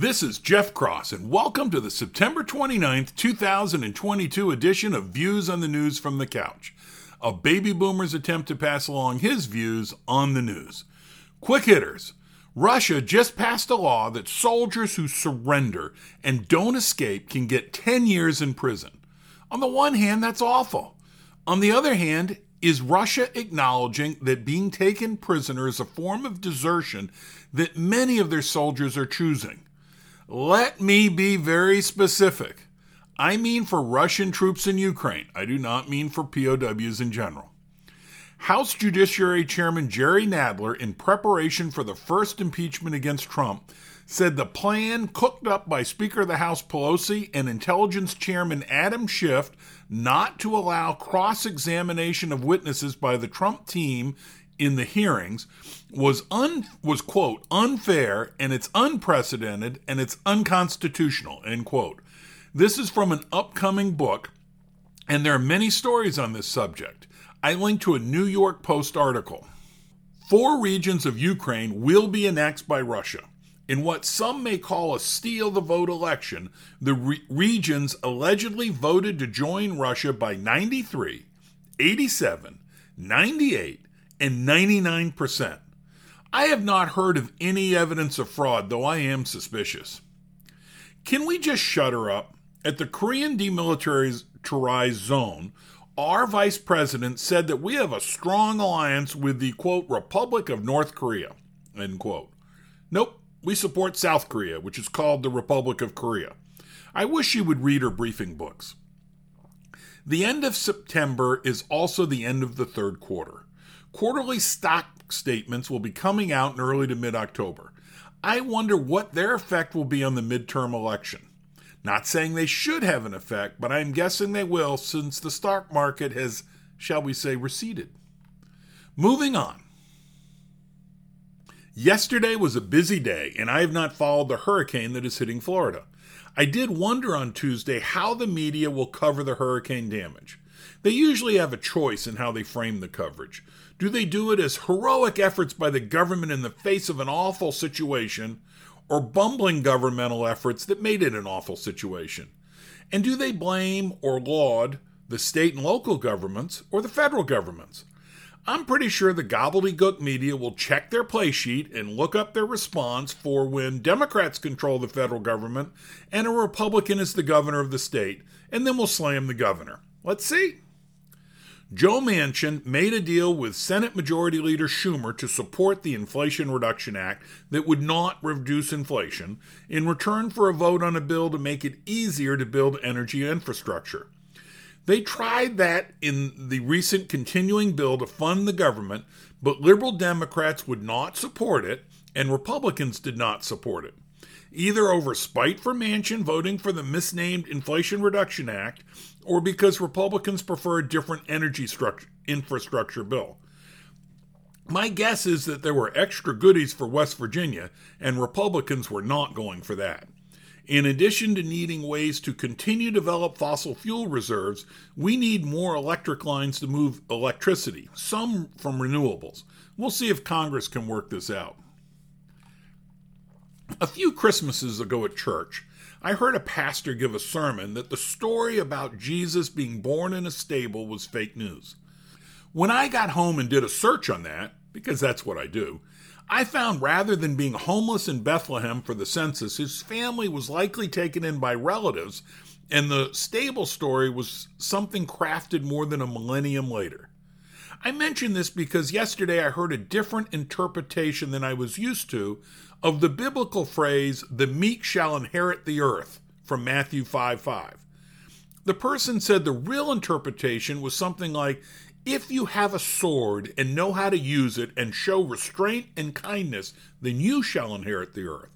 This is Jeff Cross, and welcome to the September 29th, 2022 edition of Views on the News from the Couch, a baby boomer's attempt to pass along his views on the news. Quick hitters. Russia just passed a law that soldiers who surrender and don't escape can get 10 years in prison. On the one hand, that's awful. On the other hand, is Russia acknowledging that being taken prisoner is a form of desertion that many of their soldiers are choosing? Let me be very specific. I mean for Russian troops in Ukraine. I do not mean for POWs in general. House Judiciary Chairman Jerry Nadler, in preparation for the first impeachment against Trump, said the plan cooked up by Speaker of the House Pelosi and Intelligence Chairman Adam Schiff not to allow cross examination of witnesses by the Trump team in the hearings was un was quote unfair and it's unprecedented and it's unconstitutional end quote. This is from an upcoming book and there are many stories on this subject. I link to a new york post article. Four regions of ukraine will be annexed by russia. In what some may call a steal the vote election the re- regions allegedly voted to join russia by 93 87 98 and 99%. I have not heard of any evidence of fraud, though I am suspicious. Can we just shut her up? At the Korean demilitarized zone, our vice president said that we have a strong alliance with the quote Republic of North Korea. End quote. Nope, we support South Korea, which is called the Republic of Korea. I wish she would read her briefing books. The end of September is also the end of the third quarter. Quarterly stock statements will be coming out in early to mid October. I wonder what their effect will be on the midterm election. Not saying they should have an effect, but I'm guessing they will since the stock market has, shall we say, receded. Moving on. Yesterday was a busy day, and I have not followed the hurricane that is hitting Florida. I did wonder on Tuesday how the media will cover the hurricane damage. They usually have a choice in how they frame the coverage. Do they do it as heroic efforts by the government in the face of an awful situation, or bumbling governmental efforts that made it an awful situation? And do they blame or laud the state and local governments or the federal governments? I'm pretty sure the gobbledygook media will check their play sheet and look up their response for when Democrats control the federal government and a Republican is the governor of the state, and then we'll slam the governor. Let's see. Joe Manchin made a deal with Senate Majority Leader Schumer to support the Inflation Reduction Act that would not reduce inflation in return for a vote on a bill to make it easier to build energy infrastructure. They tried that in the recent continuing bill to fund the government, but liberal Democrats would not support it, and Republicans did not support it either over spite for Manchin voting for the misnamed Inflation Reduction Act or because Republicans prefer a different energy structure, infrastructure bill. My guess is that there were extra goodies for West Virginia, and Republicans were not going for that. In addition to needing ways to continue to develop fossil fuel reserves, we need more electric lines to move electricity, some from renewables. We'll see if Congress can work this out. A few Christmases ago at church, I heard a pastor give a sermon that the story about Jesus being born in a stable was fake news. When I got home and did a search on that, because that's what I do, I found rather than being homeless in Bethlehem for the census, his family was likely taken in by relatives, and the stable story was something crafted more than a millennium later. I mention this because yesterday I heard a different interpretation than I was used to of the biblical phrase, the meek shall inherit the earth, from Matthew 5 5. The person said the real interpretation was something like, if you have a sword and know how to use it and show restraint and kindness, then you shall inherit the earth.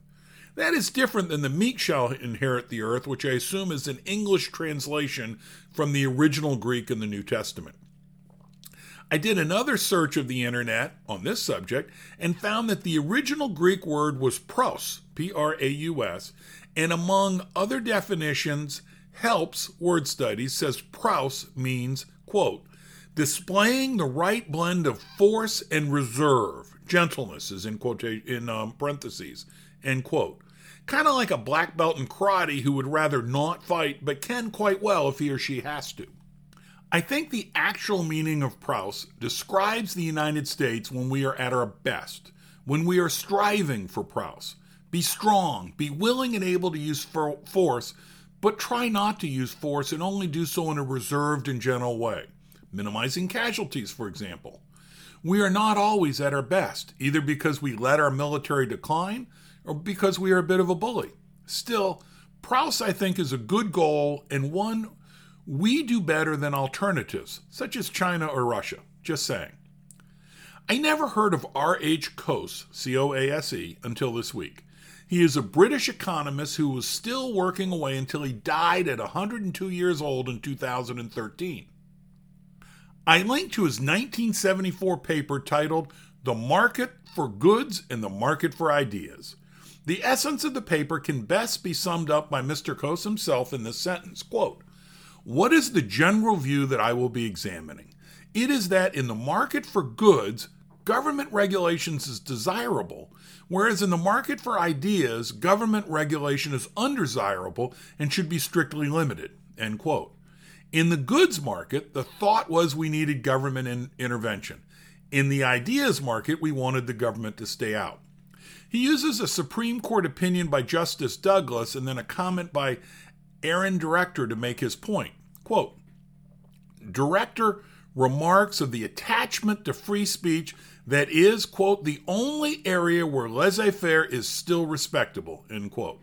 That is different than the meek shall inherit the earth, which I assume is an English translation from the original Greek in the New Testament. I did another search of the internet on this subject and found that the original Greek word was praus, P R A U S, and among other definitions, Helps Word Studies says praus means, quote, displaying the right blend of force and reserve. Gentleness is in quotation in um, parentheses, end quote. Kind of like a black belt in karate who would rather not fight but can quite well if he or she has to. I think the actual meaning of praus describes the United States when we are at our best, when we are striving for praus. Be strong, be willing and able to use force, but try not to use force and only do so in a reserved and gentle way, minimizing casualties, for example. We are not always at our best, either because we let our military decline or because we are a bit of a bully. Still, praus, I think, is a good goal and one we do better than alternatives, such as China or Russia. Just saying. I never heard of R.H. Coase, C O A S E, until this week. He is a British economist who was still working away until he died at 102 years old in 2013. I linked to his 1974 paper titled The Market for Goods and the Market for Ideas. The essence of the paper can best be summed up by Mr. Coase himself in this sentence quote, What is the general view that I will be examining? It is that in the market for goods, government regulations is desirable, whereas in the market for ideas, government regulation is undesirable and should be strictly limited. End quote. In the goods market, the thought was we needed government in- intervention. In the ideas market, we wanted the government to stay out. He uses a Supreme Court opinion by Justice Douglas and then a comment by Aaron Director to make his point. Quote Director remarks of the attachment to free speech that is, quote, the only area where laissez faire is still respectable, end quote.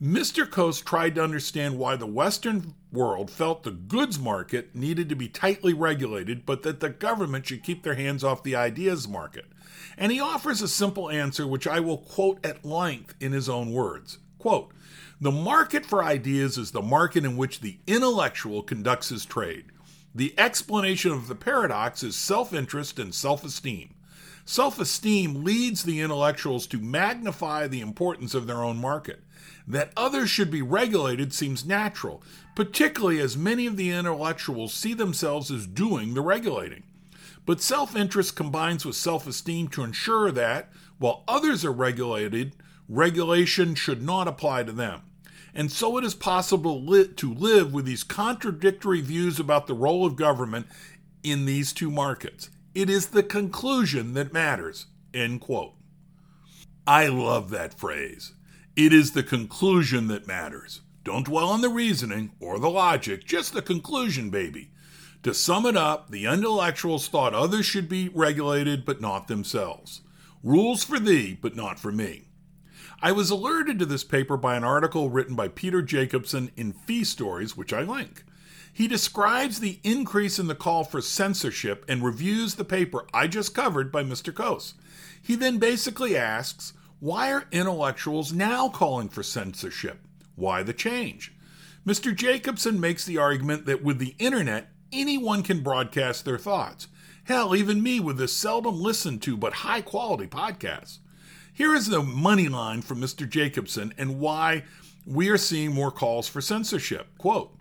Mr. Coase tried to understand why the Western world felt the goods market needed to be tightly regulated, but that the government should keep their hands off the ideas market. And he offers a simple answer, which I will quote at length in his own words. Quote, the market for ideas is the market in which the intellectual conducts his trade. The explanation of the paradox is self interest and self esteem. Self esteem leads the intellectuals to magnify the importance of their own market. That others should be regulated seems natural, particularly as many of the intellectuals see themselves as doing the regulating. But self interest combines with self esteem to ensure that, while others are regulated, regulation should not apply to them. And so it is possible to live with these contradictory views about the role of government in these two markets. It is the conclusion that matters. End quote. I love that phrase. It is the conclusion that matters. Don't dwell on the reasoning or the logic, just the conclusion, baby. To sum it up, the intellectuals thought others should be regulated, but not themselves. Rules for thee, but not for me. I was alerted to this paper by an article written by Peter Jacobson in Fee Stories, which I link. He describes the increase in the call for censorship and reviews the paper I just covered by Mr. Coase. He then basically asks, why are intellectuals now calling for censorship? Why the change? Mr. Jacobson makes the argument that with the internet, anyone can broadcast their thoughts. Hell, even me with this seldom listened to but high quality podcast. Here is the money line from Mr. Jacobson and why we are seeing more calls for censorship. Quote,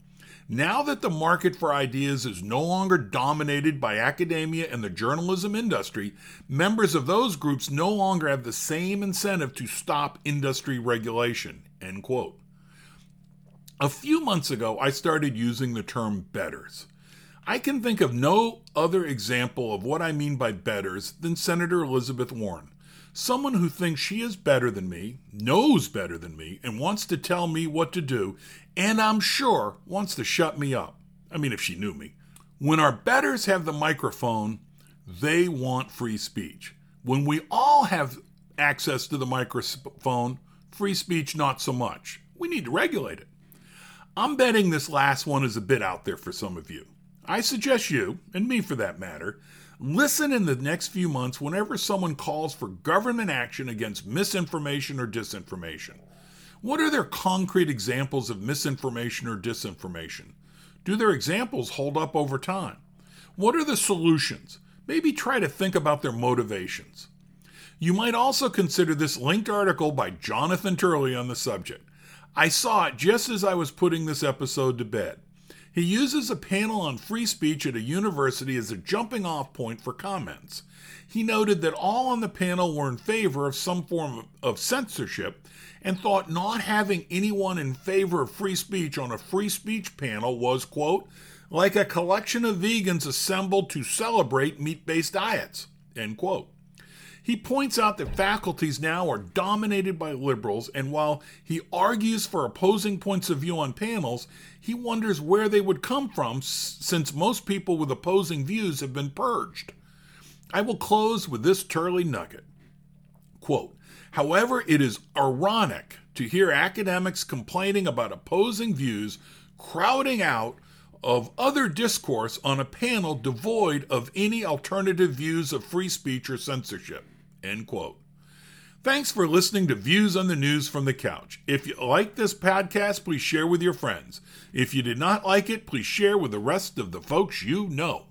now that the market for ideas is no longer dominated by academia and the journalism industry, members of those groups no longer have the same incentive to stop industry regulation. End quote. A few months ago, I started using the term betters. I can think of no other example of what I mean by betters than Senator Elizabeth Warren. Someone who thinks she is better than me, knows better than me, and wants to tell me what to do, and I'm sure wants to shut me up. I mean, if she knew me. When our betters have the microphone, they want free speech. When we all have access to the microphone, free speech not so much. We need to regulate it. I'm betting this last one is a bit out there for some of you. I suggest you, and me for that matter, listen in the next few months whenever someone calls for government action against misinformation or disinformation. What are their concrete examples of misinformation or disinformation? Do their examples hold up over time? What are the solutions? Maybe try to think about their motivations. You might also consider this linked article by Jonathan Turley on the subject. I saw it just as I was putting this episode to bed. He uses a panel on free speech at a university as a jumping off point for comments. He noted that all on the panel were in favor of some form of censorship and thought not having anyone in favor of free speech on a free speech panel was, quote, like a collection of vegans assembled to celebrate meat based diets, end quote. He points out that faculties now are dominated by liberals, and while he argues for opposing points of view on panels, he wonders where they would come from since most people with opposing views have been purged. I will close with this Turley nugget. Quote, However, it is ironic to hear academics complaining about opposing views crowding out of other discourse on a panel devoid of any alternative views of free speech or censorship. End quote. Thanks for listening to Views on the News from the Couch. If you like this podcast, please share with your friends. If you did not like it, please share with the rest of the folks you know.